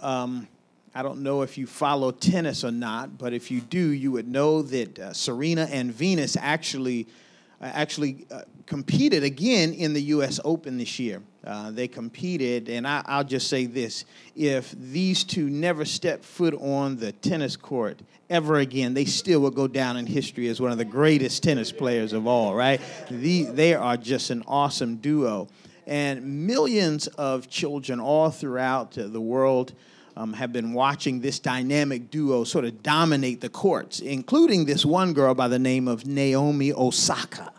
Um, I don't know if you follow tennis or not, but if you do, you would know that uh, Serena and Venus actually uh, actually uh, competed again in the U.S. Open this year. Uh, they competed, and I, will just say this: if these two never step foot on the tennis court ever again, they still will go down in history as one of the greatest tennis players of all. Right? The, they are just an awesome duo, and millions of children all throughout the world. Um, have been watching this dynamic duo sort of dominate the courts, including this one girl by the name of Naomi Osaka.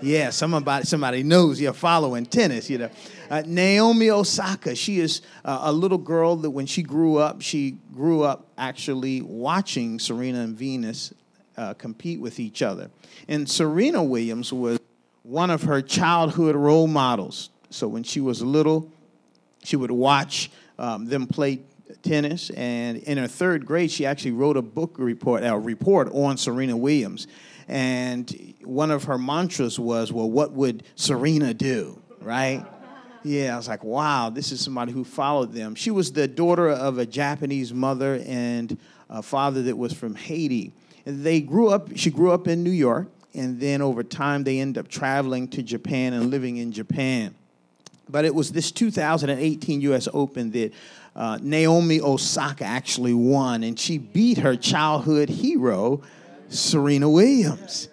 Yeah, somebody somebody knows you're following tennis. You know, uh, Naomi Osaka. She is uh, a little girl that when she grew up, she grew up actually watching Serena and Venus uh, compete with each other. And Serena Williams was one of her childhood role models. So when she was little, she would watch um, them play tennis, and in her third grade, she actually wrote a book report, a report on Serena Williams. And one of her mantras was, Well, what would Serena do? Right? Yeah, I was like, wow, this is somebody who followed them. She was the daughter of a Japanese mother and a father that was from Haiti. And they grew up, she grew up in New York, and then over time they end up traveling to Japan and living in Japan. But it was this 2018 US Open that uh, Naomi Osaka actually won, and she beat her childhood hero, Serena Williams.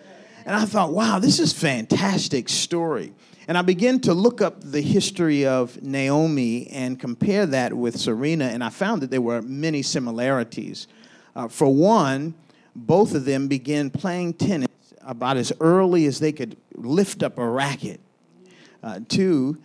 And I thought, wow, this is fantastic story. And I began to look up the history of Naomi and compare that with Serena, and I found that there were many similarities. Uh, for one, both of them began playing tennis about as early as they could lift up a racket. Uh, two,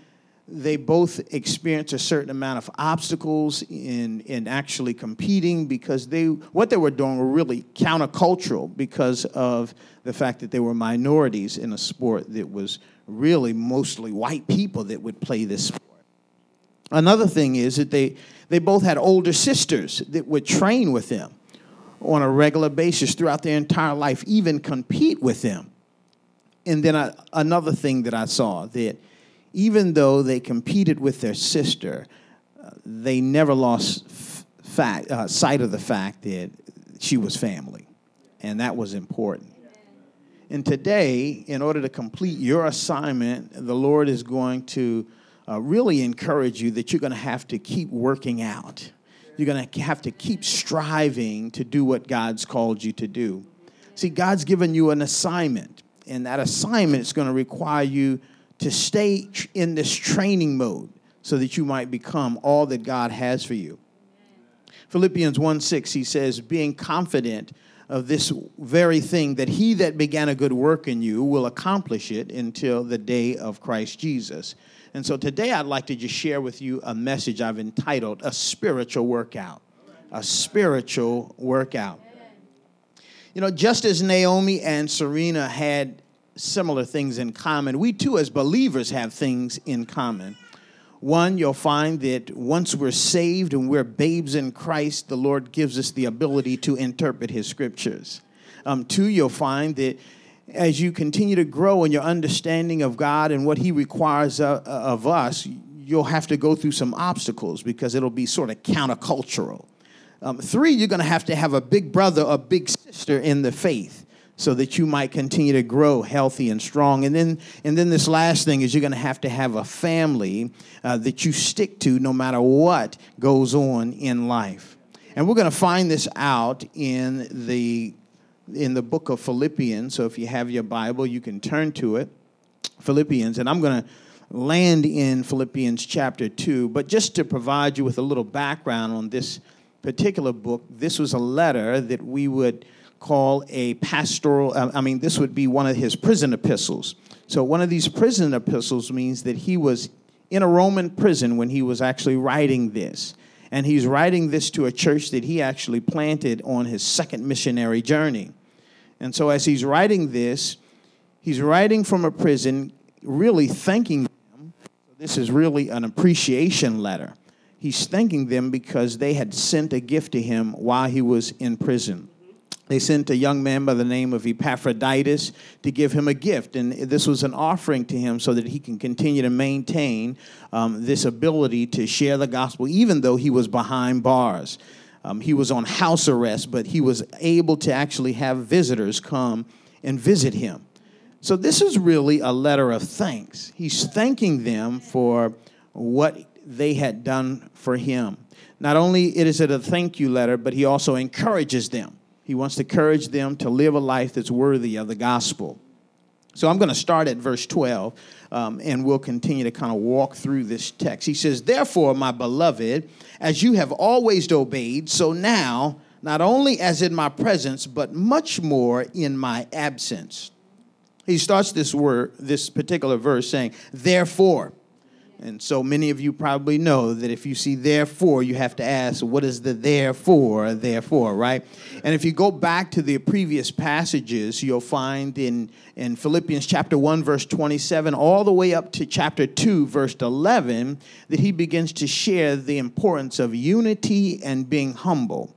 they both experienced a certain amount of obstacles in, in actually competing because they what they were doing were really countercultural because of the fact that they were minorities in a sport that was really mostly white people that would play this sport. Another thing is that they, they both had older sisters that would train with them on a regular basis throughout their entire life, even compete with them. And then I, another thing that I saw that even though they competed with their sister, uh, they never lost f- fact, uh, sight of the fact that she was family, and that was important. And today, in order to complete your assignment, the Lord is going to uh, really encourage you that you're going to have to keep working out. You're going to have to keep striving to do what God's called you to do. See, God's given you an assignment, and that assignment is going to require you to stay in this training mode so that you might become all that God has for you. Philippians 1 6, he says, being confident of this very thing, that he that began a good work in you will accomplish it until the day of Christ Jesus. And so today I'd like to just share with you a message I've entitled A Spiritual Workout. A Spiritual Workout. You know, just as Naomi and Serena had similar things in common. We too, as believers, have things in common. One, you'll find that once we're saved and we're babes in Christ, the Lord gives us the ability to interpret His scriptures. Um, two, you'll find that as you continue to grow in your understanding of God and what He requires uh, of us, you'll have to go through some obstacles because it'll be sort of countercultural. Um, three, you're going to have to have a big brother or big sister in the faith so that you might continue to grow healthy and strong. And then, and then this last thing is you're going to have to have a family uh, that you stick to no matter what goes on in life. And we're going to find this out in the in the book of Philippians. So if you have your Bible, you can turn to it. Philippians, and I'm going to land in Philippians chapter 2. But just to provide you with a little background on this particular book, this was a letter that we would call a pastoral, uh, I mean, this would be one of his prison epistles. So, one of these prison epistles means that he was in a Roman prison when he was actually writing this. And he's writing this to a church that he actually planted on his second missionary journey. And so, as he's writing this, he's writing from a prison, really thanking them. This is really an appreciation letter. He's thanking them because they had sent a gift to him while he was in prison. They sent a young man by the name of Epaphroditus to give him a gift. And this was an offering to him so that he can continue to maintain um, this ability to share the gospel, even though he was behind bars. Um, he was on house arrest, but he was able to actually have visitors come and visit him. So, this is really a letter of thanks. He's thanking them for what they had done for him. Not only is it a thank you letter, but he also encourages them. He wants to encourage them to live a life that's worthy of the gospel. So I'm going to start at verse 12, um, and we'll continue to kind of walk through this text. He says, Therefore, my beloved, as you have always obeyed, so now, not only as in my presence, but much more in my absence. He starts this word, this particular verse saying, Therefore. And so many of you probably know that if you see therefore, you have to ask, what is the therefore, therefore, right? And if you go back to the previous passages, you'll find in, in Philippians chapter 1, verse 27, all the way up to chapter 2, verse 11, that he begins to share the importance of unity and being humble.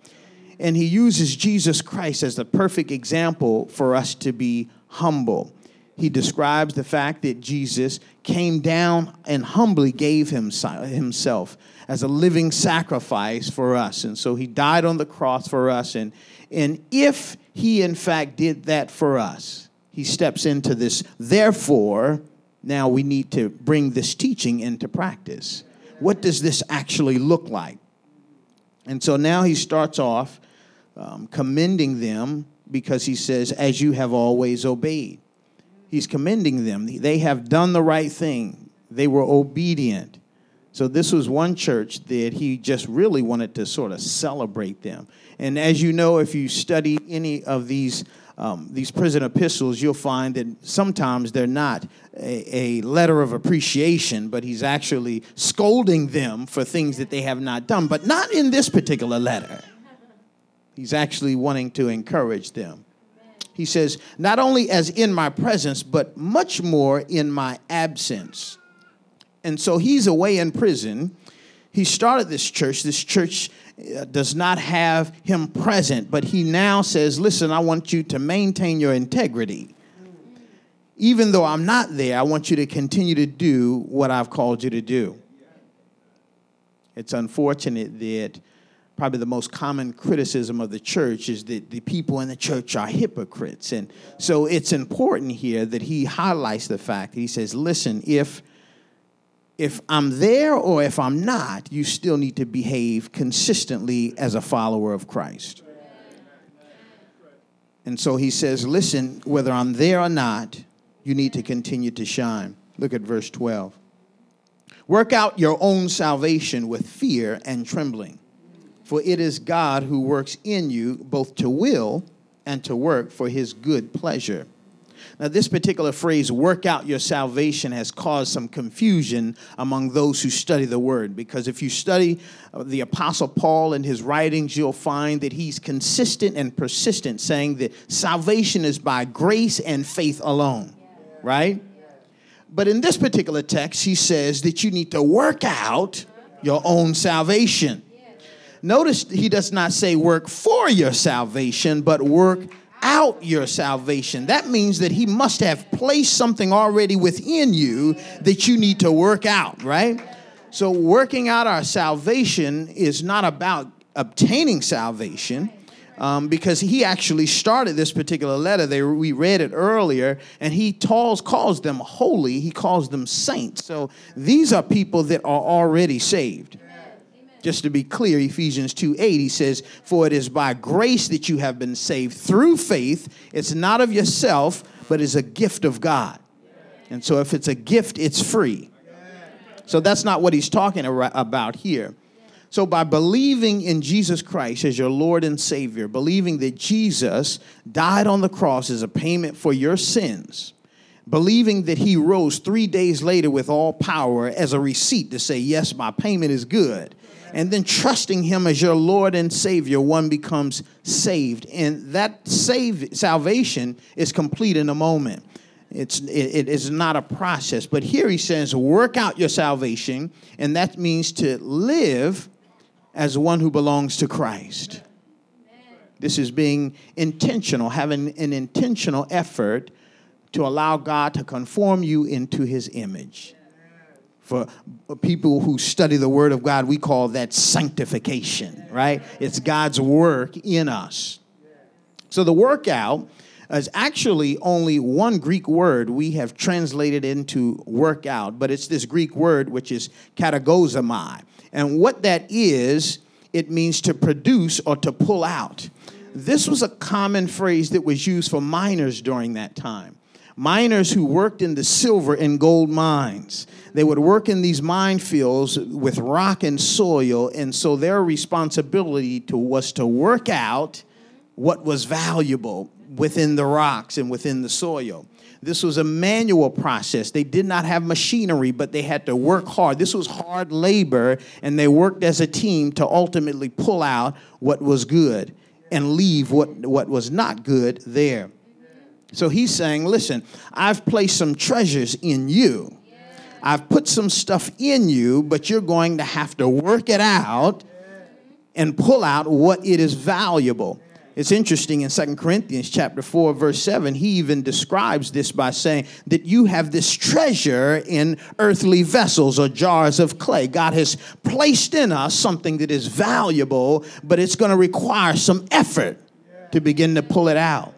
And he uses Jesus Christ as the perfect example for us to be humble he describes the fact that Jesus came down and humbly gave himself as a living sacrifice for us. And so he died on the cross for us. And, and if he, in fact, did that for us, he steps into this. Therefore, now we need to bring this teaching into practice. What does this actually look like? And so now he starts off um, commending them because he says, As you have always obeyed he's commending them. They have done the right thing, they were obedient. So, this was one church that he just really wanted to sort of celebrate them. And as you know, if you study any of these, um, these prison epistles, you'll find that sometimes they're not a, a, letter of appreciation, but he's actually scolding them for things that they have not done, but not in this particular letter. He's actually wanting to encourage them. He says, not only as in my presence, but much more in my absence. And so he's away in prison. He started this church. This church uh, does not have him present, but he now says, Listen, I want you to maintain your integrity. Even though I'm not there, I want you to continue to do what I've called you to do. It's unfortunate that probably the most common criticism of the church is that the people in the church are hypocrites. And so it's important here that he highlights the fact that he says, listen, if if I'm there or if I'm not, you still need to behave consistently as a follower of Christ. And so he says, listen, whether I'm there or not, you need to continue to shine. Look at verse 12. Work out your own salvation with fear and trembling. For it is God who works in you both to will and to work for his good pleasure. Now, this particular phrase, work out your salvation, has caused some confusion among those who study the word. Because if you study uh, the Apostle Paul and his writings, you'll find that he's consistent and persistent, saying that salvation is by grace and faith alone, right? But in this particular text, he says that you need to work out your own salvation. Notice he does not say work for your salvation, but work out your salvation. That means that he must have placed something already within you that you need to work out, right? So, working out our salvation is not about obtaining salvation. Um, because he actually started this particular letter. They, we read it earlier, and he calls, calls them holy. He calls them saints. So these are people that are already saved. Just to be clear, Ephesians 2 8, he says, For it is by grace that you have been saved through faith. It's not of yourself, but is a gift of God. And so if it's a gift, it's free. So that's not what he's talking about here. So, by believing in Jesus Christ as your Lord and Savior, believing that Jesus died on the cross as a payment for your sins, believing that he rose three days later with all power as a receipt to say, Yes, my payment is good, and then trusting him as your Lord and Savior, one becomes saved. And that save, salvation is complete in a moment. It's, it, it is not a process. But here he says, work out your salvation, and that means to live as one who belongs to Christ. This is being intentional, having an intentional effort to allow God to conform you into his image. For people who study the Word of God, we call that sanctification, right? It's God's work in us. So the workout is actually only one Greek word we have translated into workout, but it's this Greek word which is katergazomai. And what that is, it means to produce or to pull out. This was a common phrase that was used for miners during that time. Miners who worked in the silver and gold mines. They would work in these mine fields with rock and soil, and so their responsibility to, was to work out what was valuable within the rocks and within the soil. This was a manual process. They did not have machinery, but they had to work hard. This was hard labor, and they worked as a team to ultimately pull out what was good and leave what, what was not good there. So he's saying, Listen, I've placed some treasures in you. I've put some stuff in you, but you're going to have to work it out and pull out what it is valuable. It's interesting in Second Corinthians chapter 4 verse 7 he even describes this by saying that you have this treasure in earthly vessels or jars of clay. God has placed in us something that is valuable, but it's going to require some effort to begin to pull it out.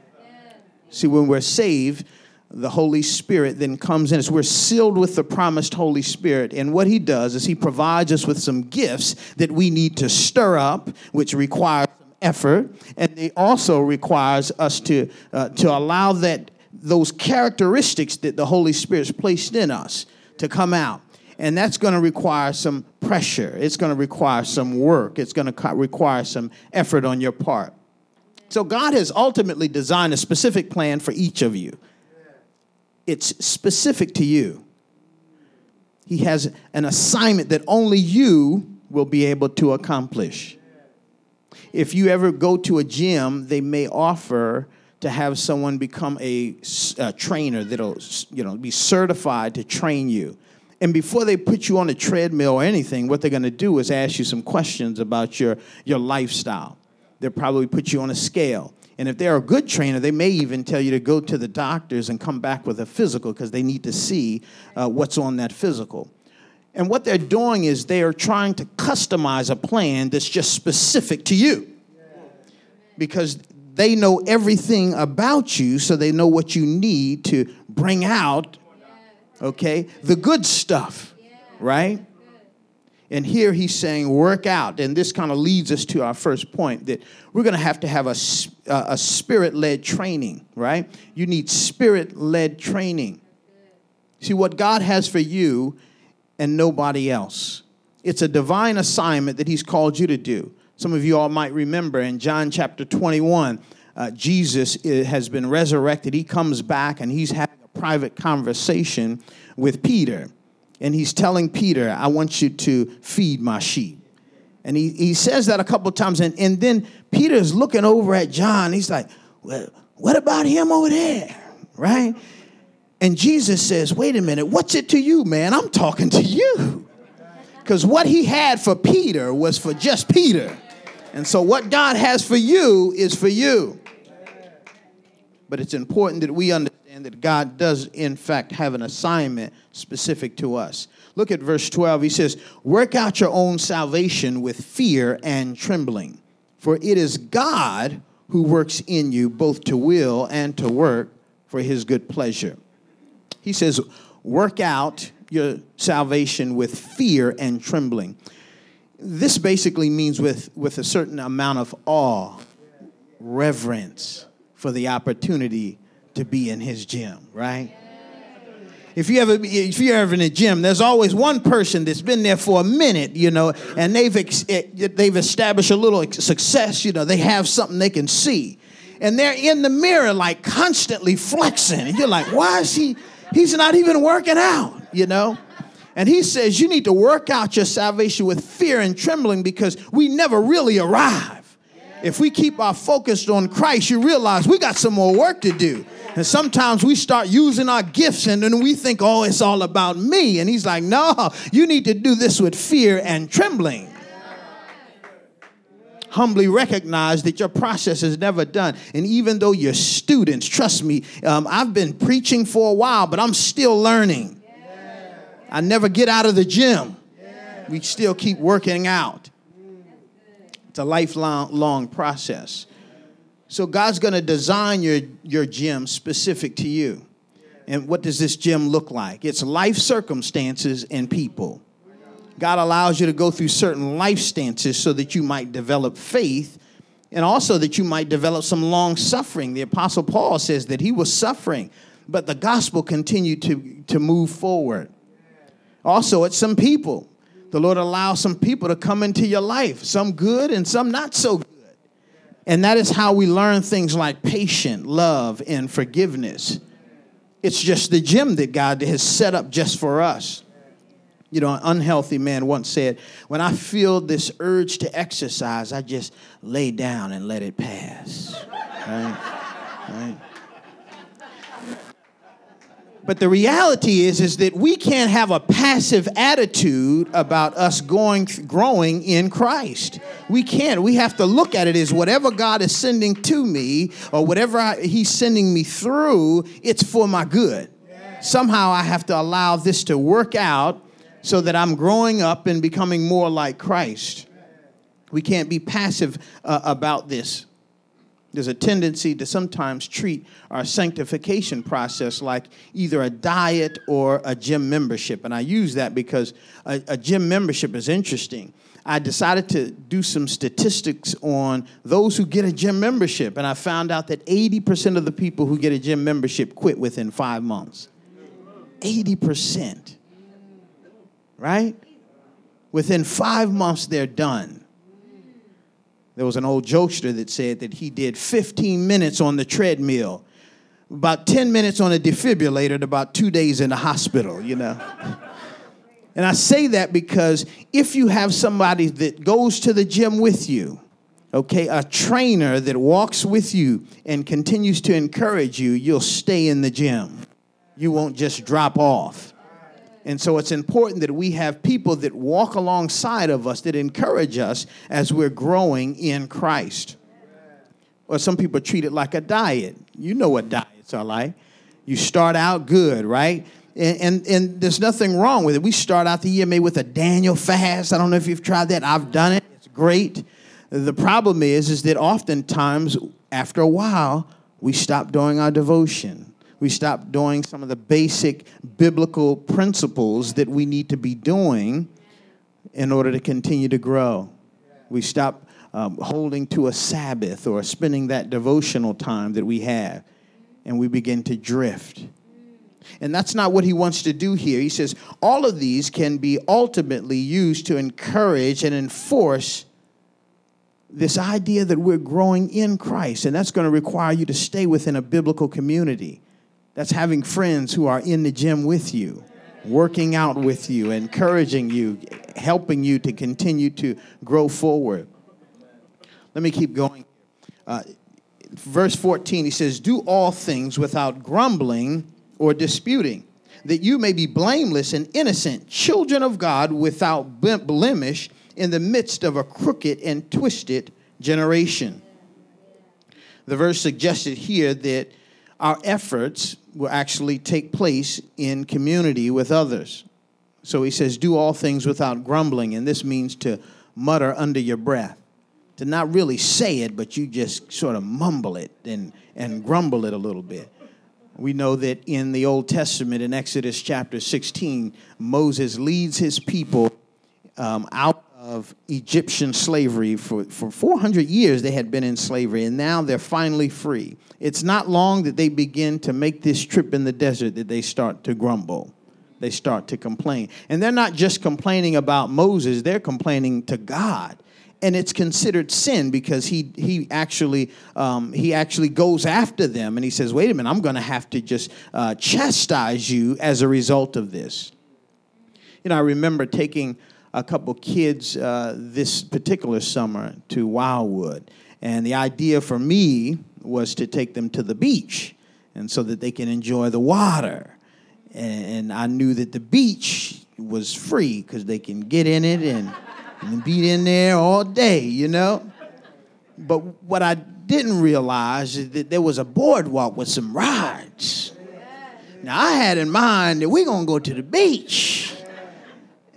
See when we're saved, the Holy Spirit then comes in us. We're sealed with the promised Holy Spirit. And what He does is He provides us with some gifts that we need to stir up, which requires effort, and it also requires us to, uh, to allow that those characteristics that the Holy Spirit's placed in us to come out. And that's going to require some pressure. It's going to require some work. It's going to require some effort on your part. So, God has ultimately designed a specific plan for each of you. It's specific to you. He has an assignment that only you will be able to accomplish if you ever go to a gym, they may offer to have someone become a, a trainer that'll you know be certified to train you. And before they put you on a treadmill or anything, what they're going to do is ask you some questions about your, your lifestyle. They'll probably put you on a scale. And if they're a good trainer, they may even tell you to go to the doctors and come back with a physical because they need to see uh, what's on that physical. And what they're doing is they are trying to customize a plan that's just specific to you. Because they know everything about you, so they know what you need to bring out, okay, the good stuff, right? And here he's saying, work out. And this kind of leads us to our first point that we're going to have to have a, a spirit led training, right? You need spirit led training. See, what God has for you and nobody else. It's a divine assignment that he's called you to do. Some of you all might remember in John chapter 21, uh, Jesus uh, has been resurrected. He comes back and he's having a private conversation with Peter. And he's telling Peter, I want you to feed my sheep. And he, he says that a couple times. And, and then Peter's looking over at John. He's like, well, what about him over there? Right? And Jesus says, Wait a minute, what's it to you, man? I'm talking to you. Because what he had for Peter was for just Peter. And so what God has for you is for you. But it's important that we understand that God does, in fact, have an assignment specific to us. Look at verse 12. He says, Work out your own salvation with fear and trembling, for it is God who works in you both to will and to work for his good pleasure. He says, work out your salvation with fear and trembling. This basically means with, with a certain amount of awe, reverence for the opportunity to be in his gym, right? if you ever if you're ever in a gym, there's always one person that's been there for a minute, you know, and they've eh, they've established a little success. You know, they have something they can see, and they're in the mirror like constantly flexing, and you're like, why is he? He's not even working out, you know? And he says, You need to work out your salvation with fear and trembling because we never really arrive. If we keep our focus on Christ, you realize we got some more work to do. And sometimes we start using our gifts and then we think, oh, it's all about me. And he's like, no, you need to do this with fear and trembling. humbly recognize that your process is never done. And even though you're students, trust me, um, I've been preaching for a while, but I'm still learning. I never get out of the gym. We still keep working out. It's a lifelong long process. So God's going to design your, your gym specific to you. And what does this gym look like? It's life circumstances and people. God allows you to go through certain life stances so that you might develop faith and also that you might develop some long suffering. The Apostle Paul says that he was suffering, but the gospel continued to, to move forward. Also, it's some people. The Lord allows some people to come into your life, some good and some not so good. And that is how we learn things like patience, love, and forgiveness. It's just the gym that God has set up just for us. You know, an unhealthy man once said, When I feel this urge to exercise, I just lay down and let it pass. Right? Right? But the reality is, is that we can't have a passive attitude about us going, growing in Christ. We can't. We have to look at it as whatever God is sending to me or whatever I, He's sending me through, it's for my good. Somehow I have to allow this to work out so that I'm growing up and becoming more like Christ. We can't be passive uh, about this. There's a tendency to sometimes treat our sanctification process like either a diet or a gym membership. And I use that because a, a, gym membership is interesting. I decided to do some statistics on those who get a gym membership, and I found out that 80% of the people who get a gym membership quit within five months. 80%. Right? Within five months, they're done. There was an old jokester that said that he did 15 minutes on the treadmill, about 10 minutes on a defibrillator, and about two days in the hospital, you know. and I say that because if you have somebody that goes to the gym with you, okay, a trainer that walks with you and continues to encourage you, you'll stay in the gym. You won't just drop off. And so it's important that we have people that walk alongside of us that encourage us as we're growing in Christ. Or some people treat it like a diet. You know what diets are like. You start out good, right? And, and, and, there's nothing wrong with it. We start out the year maybe with a Daniel fast. I don't know if you've tried that. I've done it. It's great. The problem is, is that oftentimes after a while, we stop doing our devotion we stop doing some of the basic biblical principles that we need to be doing in order to continue to grow. We stop um, holding to a Sabbath or spending that devotional time that we have, and we begin to drift. And that's not what he wants to do here. He says all of these can be ultimately used to encourage and enforce this idea that we're growing in Christ, and that's going to require you to stay within a biblical community. That's having friends who are in the gym with you, working out with you, encouraging you, helping you to continue to grow forward. Let me keep going. Uh, verse 14, he says, Do all things without grumbling or disputing, that you may be blameless and innocent, children of God without blemish in the midst of a crooked and twisted generation. The verse suggested here that our efforts will actually take place in community with others. So he says, Do all things without grumbling. And this means to mutter under your breath, to not really say it, but you just sort of mumble it and, and grumble it a little bit. We know that in the Old Testament, in Exodus chapter 16, Moses leads his people um, out of Egyptian slavery. For, for 400 years, they had been in slavery, and now they're finally free. It's not long that they begin to make this trip in the desert that they start to grumble. They start to complain. And they're not just complaining about Moses, they're complaining to God. And it's considered sin because he, he, actually, um, he actually goes after them and he says, Wait a minute, I'm going to have to just uh, chastise you as a result of this. You know, I remember taking a couple kids uh, this particular summer to Wildwood. And the idea for me was to take them to the beach and so that they can enjoy the water. And I knew that the beach was free because they can get in it and, and be in there all day, you know? But what I didn't realize is that there was a boardwalk with some rides. Now, I had in mind that we're to go to the beach.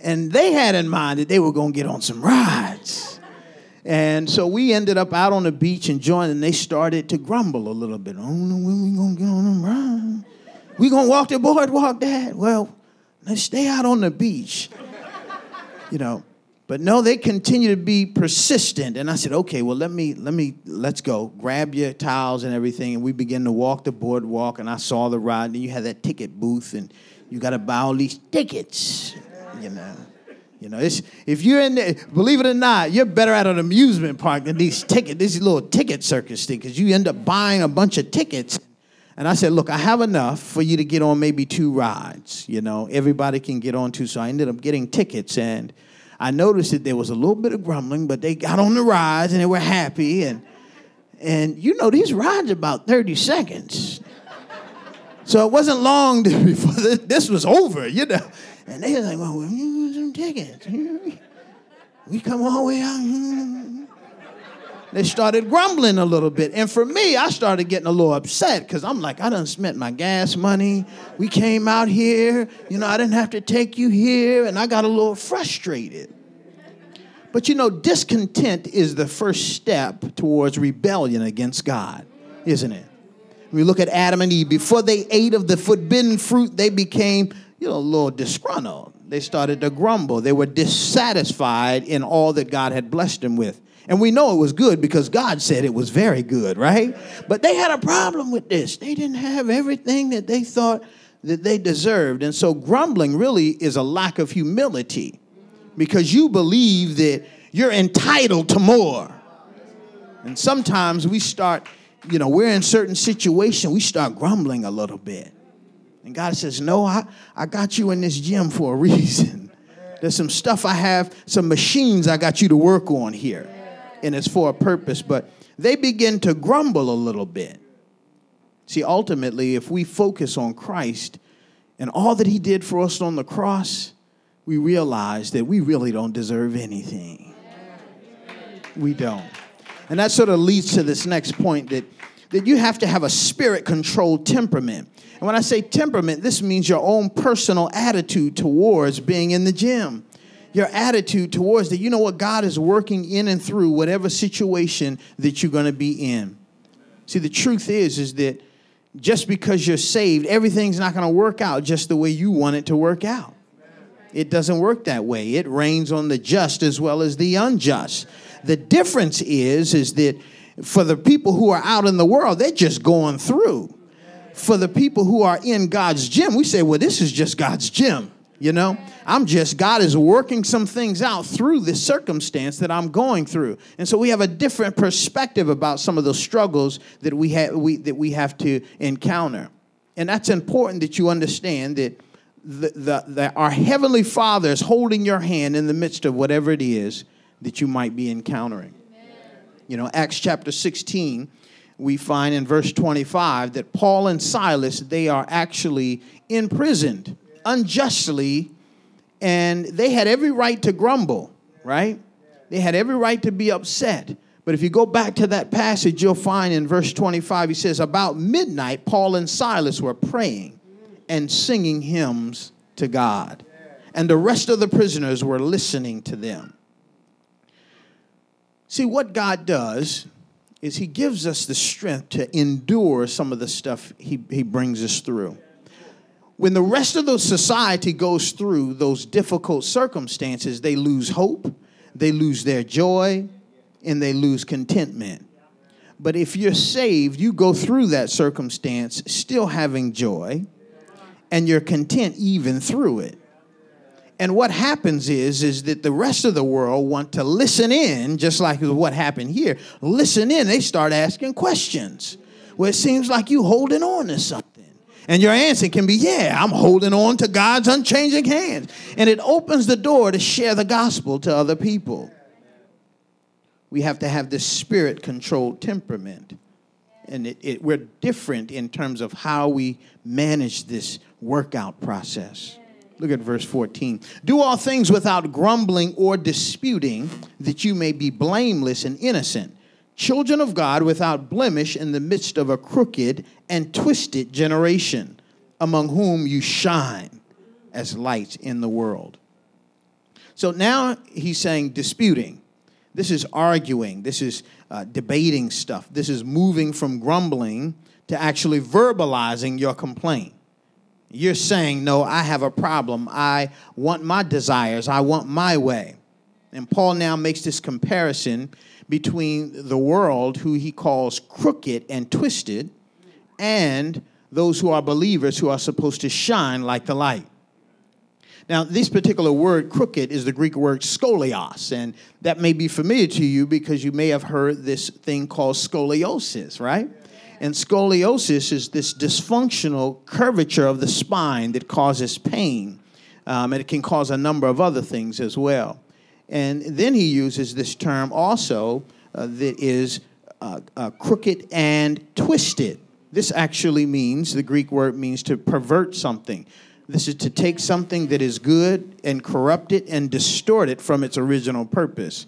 And they had in mind that they were going to get on some rides. And so we ended up out on the beach enjoying, and they started to grumble a little bit. I don't know when we're going to get on them rides. We going to walk the boardwalk, Dad? Well, let's stay out on the beach. You know, but no, they continue to be persistent. And I said, okay, well, let me, let me, let's go. Grab your towels and everything. And we begin to walk the boardwalk. And I saw the ride. And you had that ticket booth, and you got to buy all these tickets, you know. You know, if you're in there, believe it or not, you're better at an amusement park than these tickets, this little ticket circus thing, because you end up buying a bunch of tickets. And I said, look, I have enough for you to get on maybe two rides. You know, everybody can get on two. So I ended up getting tickets and I noticed that there was a little bit of grumbling, but they got on the rides and they were happy. And, and you know, these rides are about 30 seconds. So it wasn't long before this was over, you know. And they were like, well, we want some tickets. We come all the way out. They started grumbling a little bit. And for me, I started getting a little upset because I'm like, I done spent my gas money. We came out here. You know, I didn't have to take you here. And I got a little frustrated. But you know, discontent is the first step towards rebellion against God, isn't it? We look at Adam and Eve. Before they ate of the forbidden fruit, they became, you know, a little disgruntled. They started to grumble. They were dissatisfied in all that God had blessed them with. And we know it was good because God said it was very good, right? But they had a problem with this. They didn't have everything that they thought that they deserved. And so grumbling really is a lack of humility because you believe that you're entitled to more. And sometimes we start, you know, we're in certain situation, we start grumbling a little bit. And God says, No, I, I got you in this gym for a reason. There's some stuff I have, some machines I got you to work on here and it's for a purpose, but they begin to grumble a little bit. See, ultimately, if we focus on Christ and all that He did for us on the cross, we realize that we really don't deserve anything. We don't. And that sort of leads to this next point that, that you have to have a spirit controlled temperament. And when I say temperament, this means your own personal attitude towards being in the gym your attitude towards that. You know what? God is working in and through whatever situation that you're going to be in. See, the truth is, is that just because you're saved, everything's not going to work out just the way you want it to work out. It doesn't work that way. It rains on the just as well as the unjust. The difference is, is that for the people who are out in the world, they're just going through. For the people who are in God's gym, we say, well, this is just God's gym. You know, I'm just, God is working some things out through this circumstance that I'm going through. And so we have a different perspective about some of those struggles that we, have, we, that we have to encounter. And that's important that you understand that the, the, the, our Heavenly Father is holding your hand in the midst of whatever it is that you might be encountering. Amen. You know, Acts chapter 16, we find in verse 25 that Paul and Silas, they are actually imprisoned unjustly, and they had every right to grumble, right? They had every right to be upset. But if you go back to that passage, you'll find in verse 25, he says, About midnight, Paul and Silas were praying and singing hymns to God, and the rest of the prisoners were listening to them. See, what God does is he gives us the strength to endure some of the stuff he, he brings us through when the rest of the society goes through those difficult circumstances, they lose hope, they lose their joy, and they lose contentment. But if you're saved, you go through that circumstance still having joy, and you're content even through it. And what happens is, is that the rest of the world want to listen in, just like what happened here. Listen in, they start asking questions. Well, it seems like you holding on to something. And your answer can be, Yeah, I'm holding on to God's unchanging hand. And it opens the door to share the gospel to other people. We have to have this spirit controlled temperament. And it, it, we're different in terms of how we manage this workout process. Look at verse 14. Do all things without grumbling or disputing, that you may be blameless and innocent, children of God without blemish in the midst of a crooked and twisted generation, among whom you shine as lights in the world. So now he's saying disputing. This is arguing. This is uh, debating stuff. This is moving from grumbling to actually verbalizing your complaint. You're saying, No, I have a problem. I want my desires. I want my way. And Paul now makes this comparison between the world, who he calls crooked and twisted, and those who are believers who are supposed to shine like the light. Now, this particular word, crooked, is the Greek word scolios, and that may be familiar to you because you may have heard this thing called scoliosis, right? And scoliosis is this dysfunctional curvature of the spine that causes pain, um, and it can cause a number of other things as well. And then he uses this term also uh, that is uh, uh, crooked and twisted. This actually means, the Greek word means to pervert something. This is to take something that is good and corrupt it and distort it from its original purpose.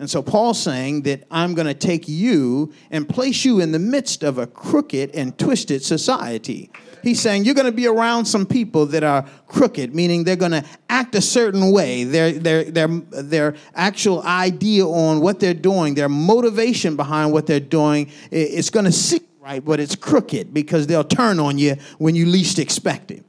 And so Paul's saying that I'm going to take you and place you in the midst of a crooked and twisted society. He's saying you're going to be around some people that are crooked, meaning they're going to act a certain way. Their, their, their, their actual idea on what they're doing, their motivation behind what they're doing, it's going to seem right, but it's crooked because they'll turn on you when you least expect it.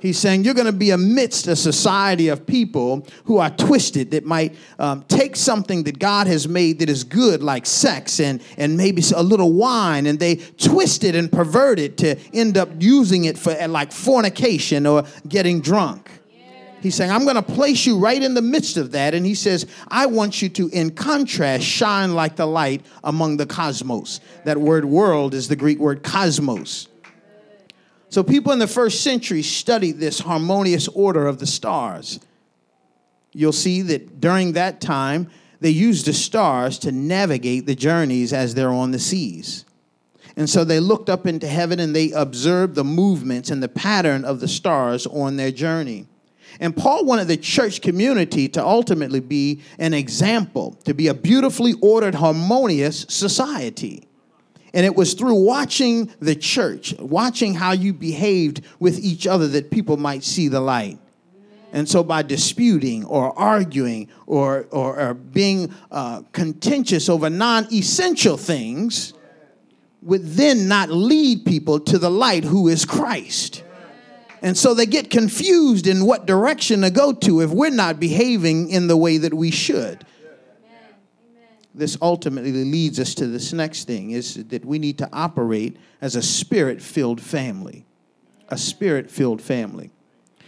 He's saying you're going to be amidst a society of people who are twisted that might um, take something that God has made that is good, like sex and, and maybe a little wine, and they twist it and pervert it to end up using it for like fornication or getting drunk. He's saying, I'm going to place you right in the midst of that. And he says, I want you to, in contrast, shine like the light among the cosmos. That word world is the Greek word cosmos. So people in the first century studied this harmonious order of the stars. You'll see that during that time, they used the stars to navigate the journeys as they're on the seas. And so they looked up into heaven and they observed the movements and the pattern of the stars on their journey. And Paul wanted the church community to ultimately be an example, to be a beautifully ordered, harmonious society. And it was through watching the church, watching how you behaved with each other, that people might see the light. And so, by disputing or arguing or, or, or being uh, contentious over non essential things, would then not lead people to the light who is Christ. And so they get confused in what direction to go to if we're not behaving in the way that we should this ultimately leads us to this next thing is that we need to operate as a spirit filled family. A spirit filled family.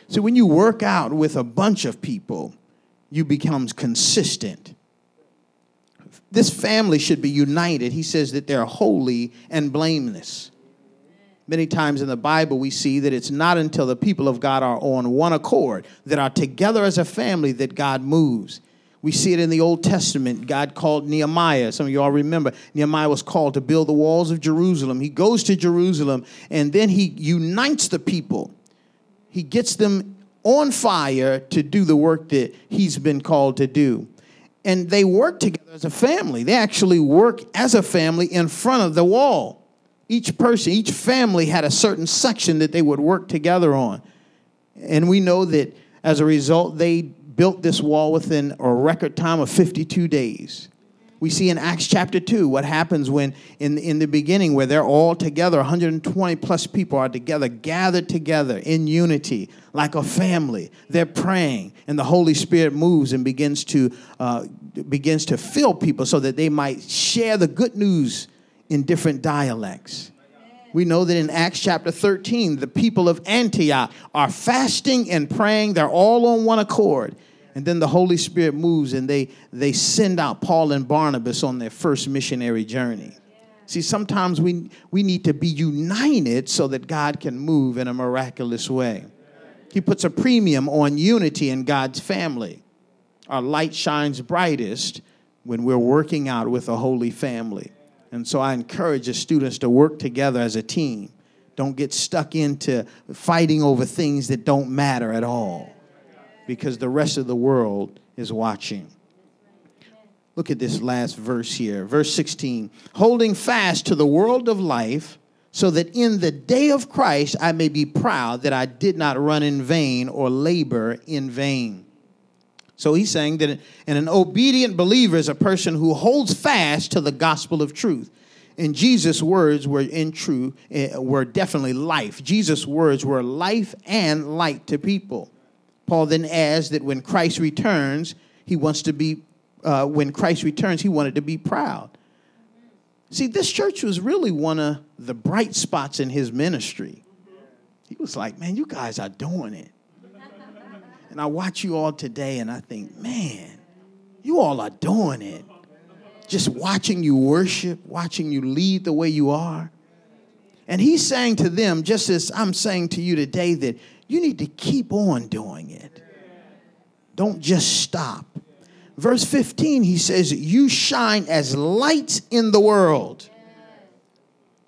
So when you work out with a bunch of people, you become consistent. This family should be united. He says that they're holy and blameless. Many times in the Bible, we see that it's not until the people of God are on one accord, that are together as a family, that God moves. We see it in the Old Testament. God called Nehemiah. Some of you all remember Nehemiah was called to build the walls of Jerusalem. He goes to Jerusalem and then he unites the people. He gets them on fire to do the work that he's been called to do. And they work together as a family. They actually work as a family in front of the wall. Each person, each family had a certain section that they would work together on. And we know that as a result, they built this wall within a record time of 52 days. We see in Acts chapter 2 what happens when, in, in the beginning, where they're all together, 120 plus people are together, gathered together in unity, like a family. They're praying, and the Holy Spirit moves and begins to, uh, begins to fill people so that they might share the good news in different dialects. We know that in Acts chapter 13, the people of Antioch are fasting and praying. They're all on one accord. And then the Holy Spirit moves and they, they send out Paul and Barnabas on their first missionary journey. See, sometimes we, we need to be united so that God can move in a miraculous way. He puts a premium on unity in God's family. Our light shines brightest when we're working out with a holy family. And so I encourage the students to work together as a team. Don't get stuck into fighting over things that don't matter at all because the rest of the world is watching. Look at this last verse here, verse 16. Holding fast to the world of life, so that in the day of Christ I may be proud that I did not run in vain or labor in vain. So he's saying that and an obedient believer is a person who holds fast to the gospel of truth. And Jesus' words were in true, uh, were definitely life. Jesus' words were life and light to people. Paul then adds that when Christ returns, he wants to be, uh, when Christ returns, he wanted to be proud. See, this church was really one of the bright spots in his ministry. He was like, man, you guys are doing it. And I watch you all today and I think, man, you all are doing it just watching you worship, watching you lead the way you are. And he's saying to them, just as I'm saying to you today, that you need to keep on doing it. Don't just stop. Verse 15, he says, You shine as lights in the world.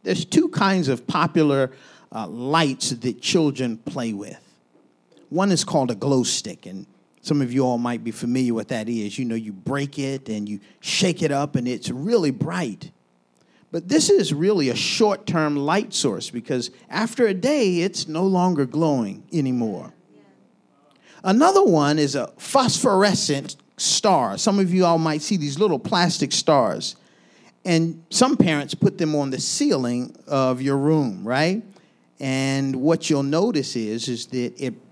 There's two kinds of popular uh, lights that children play with. One is called a glow stick, and some of you all might be familiar with that is. You know, you break it and you shake it up and it's really bright. But this is really a short term light source because after a day, it's no longer glowing anymore. Another one is a phosphorescent star. Some of you all might see these little plastic stars. And some parents put them on the ceiling of your room, right? And what you'll notice is, is that it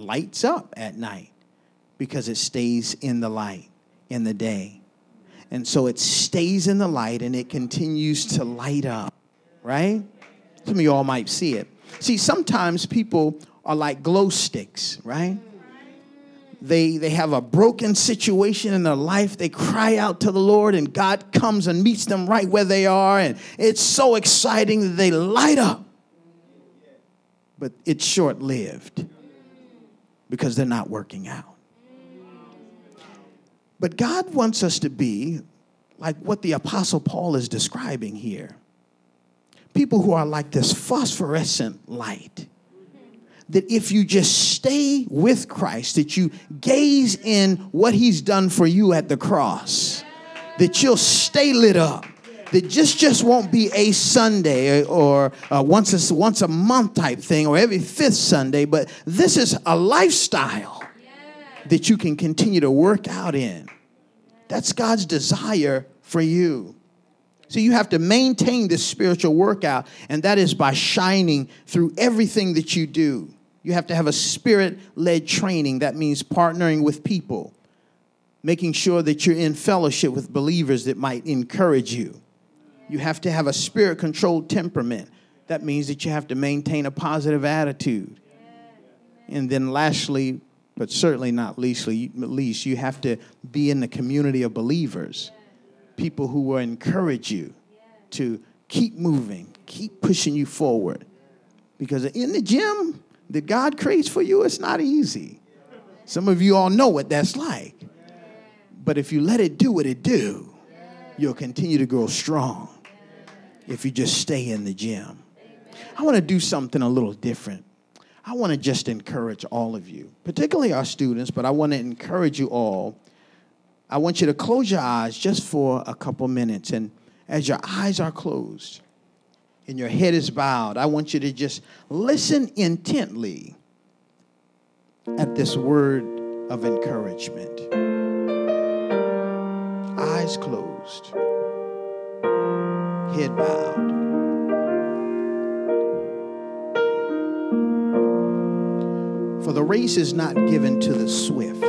lights up at night because it stays in the light in the day. And so it stays in the light and it continues to light up, right? Some of you all might see it. See, sometimes people are like glow sticks, right? They, they have a broken situation in their life. They cry out to the Lord, and God comes and meets them right where they are. And it's so exciting that they light up. But it's short lived because they're not working out. But God wants us to be like what the Apostle Paul is describing here people who are like this phosphorescent light. That if you just stay with Christ, that you gaze in what he's done for you at the cross, that you'll stay lit up. That just just won't be a Sunday or uh, once a, once a month type thing or every fifth Sunday, but this is a lifestyle that you can continue to work out in. That's God's desire for you. So you have to maintain this spiritual workout, and that is by shining through everything that you do. You have to have a spirit led training. That means partnering with people, making sure that you're in fellowship with believers that might encourage you. You have to have a spirit controlled temperament. That means that you have to maintain a positive attitude. And then, lastly, but certainly not leastly, least, you have to be in the community of believers, people who will encourage you to keep moving, keep pushing you forward. Because in the gym that God creates for you, it's not easy. Some of you all know what that's like. But if you let it do what it do, you'll continue to grow strong if you just stay in the gym. I want to do something a little different. I want to just encourage all of you, particularly our students, but I want to encourage you all. I want you to close your eyes just for a couple minutes. And as your eyes are closed and your head is bowed, I want you to just listen intently at this word of encouragement. Eyes closed, head bowed. For the race is not given to the swift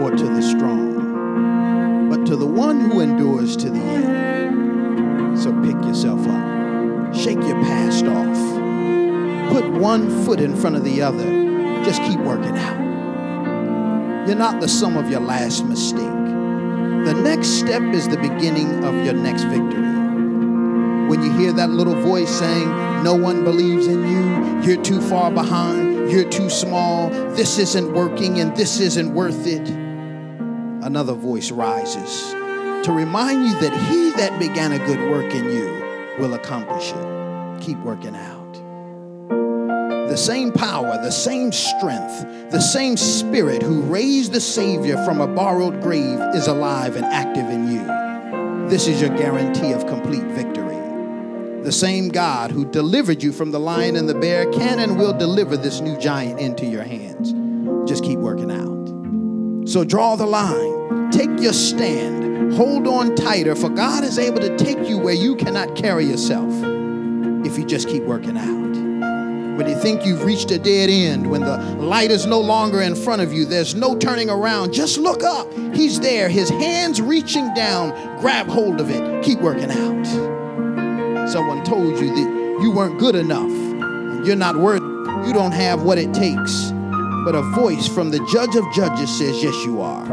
or to the strong, but to the one who endures to the end. So pick yourself up, shake your past off, put one foot in front of the other. Just keep working out. You're not the sum of your last mistake. The next step is the beginning of your next victory. When you hear that little voice saying, No one believes in you, you're too far behind, you're too small, this isn't working, and this isn't worth it. Another voice rises to remind you that he that began a good work in you will accomplish it. Keep working out. The same power, the same strength, the same spirit who raised the Savior from a borrowed grave is alive and active in you. This is your guarantee of complete victory. The same God who delivered you from the lion and the bear can and will deliver this new giant into your hands. Just keep working out. So draw the line, take your stand, hold on tighter, for God is able to take you where you cannot carry yourself if you just keep working out. When you think you've reached a dead end, when the light is no longer in front of you, there's no turning around, just look up. He's there, his hands reaching down, grab hold of it, keep working out someone told you that you weren't good enough, and you're not worthy, you don't have what it takes. But a voice from the judge of judges says, Yes, you are.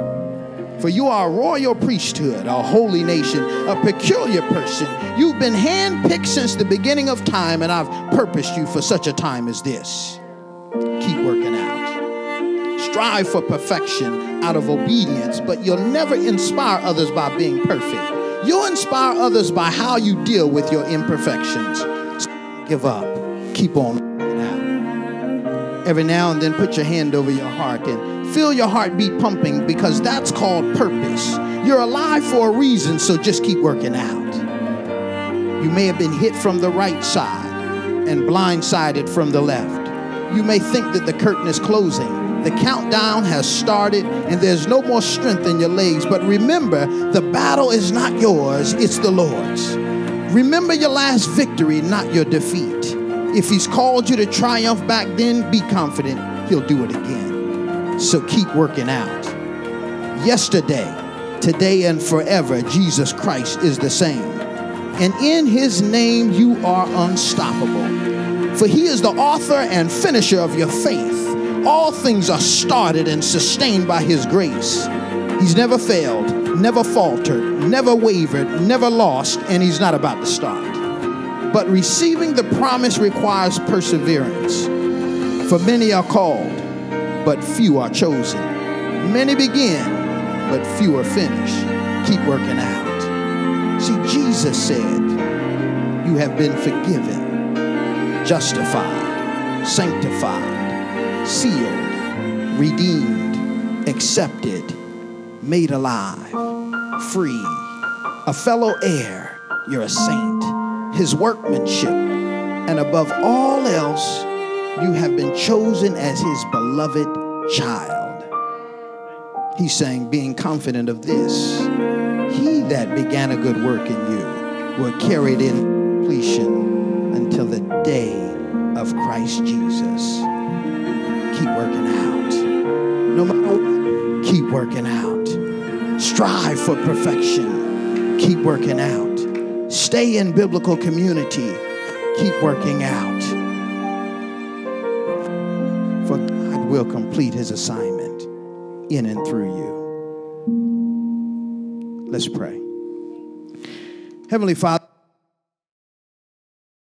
For you are a royal priesthood, a holy nation, a peculiar person. You've been handpicked since the beginning of time, and I've purposed you for such a time as this. Keep working out. Strive for perfection out of obedience, but you'll never inspire others by being perfect. You inspire others by how you deal with your imperfections. So give up. Keep on now. Every now and then, put your hand over your heart and feel your heartbeat pumping because that's called purpose. You're alive for a reason, so just keep working out. You may have been hit from the right side and blindsided from the left. You may think that the curtain is closing the countdown has started and there's no more strength in your legs. But remember, the battle is not yours, it's the Lord's. Remember your last victory, not your defeat. If He's called you to triumph back then, be confident He'll do it again. So keep working out. Yesterday, today, and forever, Jesus Christ is the same. And in His name, you are unstoppable. For He is the author and finisher of your faith all things are started and sustained by His grace. He's never failed, never faltered, never wavered, never lost, and He's not about to start. But receiving the promise requires perseverance. For many are called, but few are chosen. Many begin, but few are finished. Keep working out. See, Jesus said, You have been forgiven, justified, sanctified sealed, redeemed, accepted, made alive, free, a fellow heir, you're a saint, his workmanship, and above all else, you have been chosen as his beloved child. He's saying, being confident of this, he that began a good work in you will carry it in completion until the day of Christ Jesus keep working out. No matter what, keep working out. Strive for perfection. Keep working out. Stay in biblical community. Keep working out. For God will complete his assignment in and through you. Let's pray. Heavenly Father,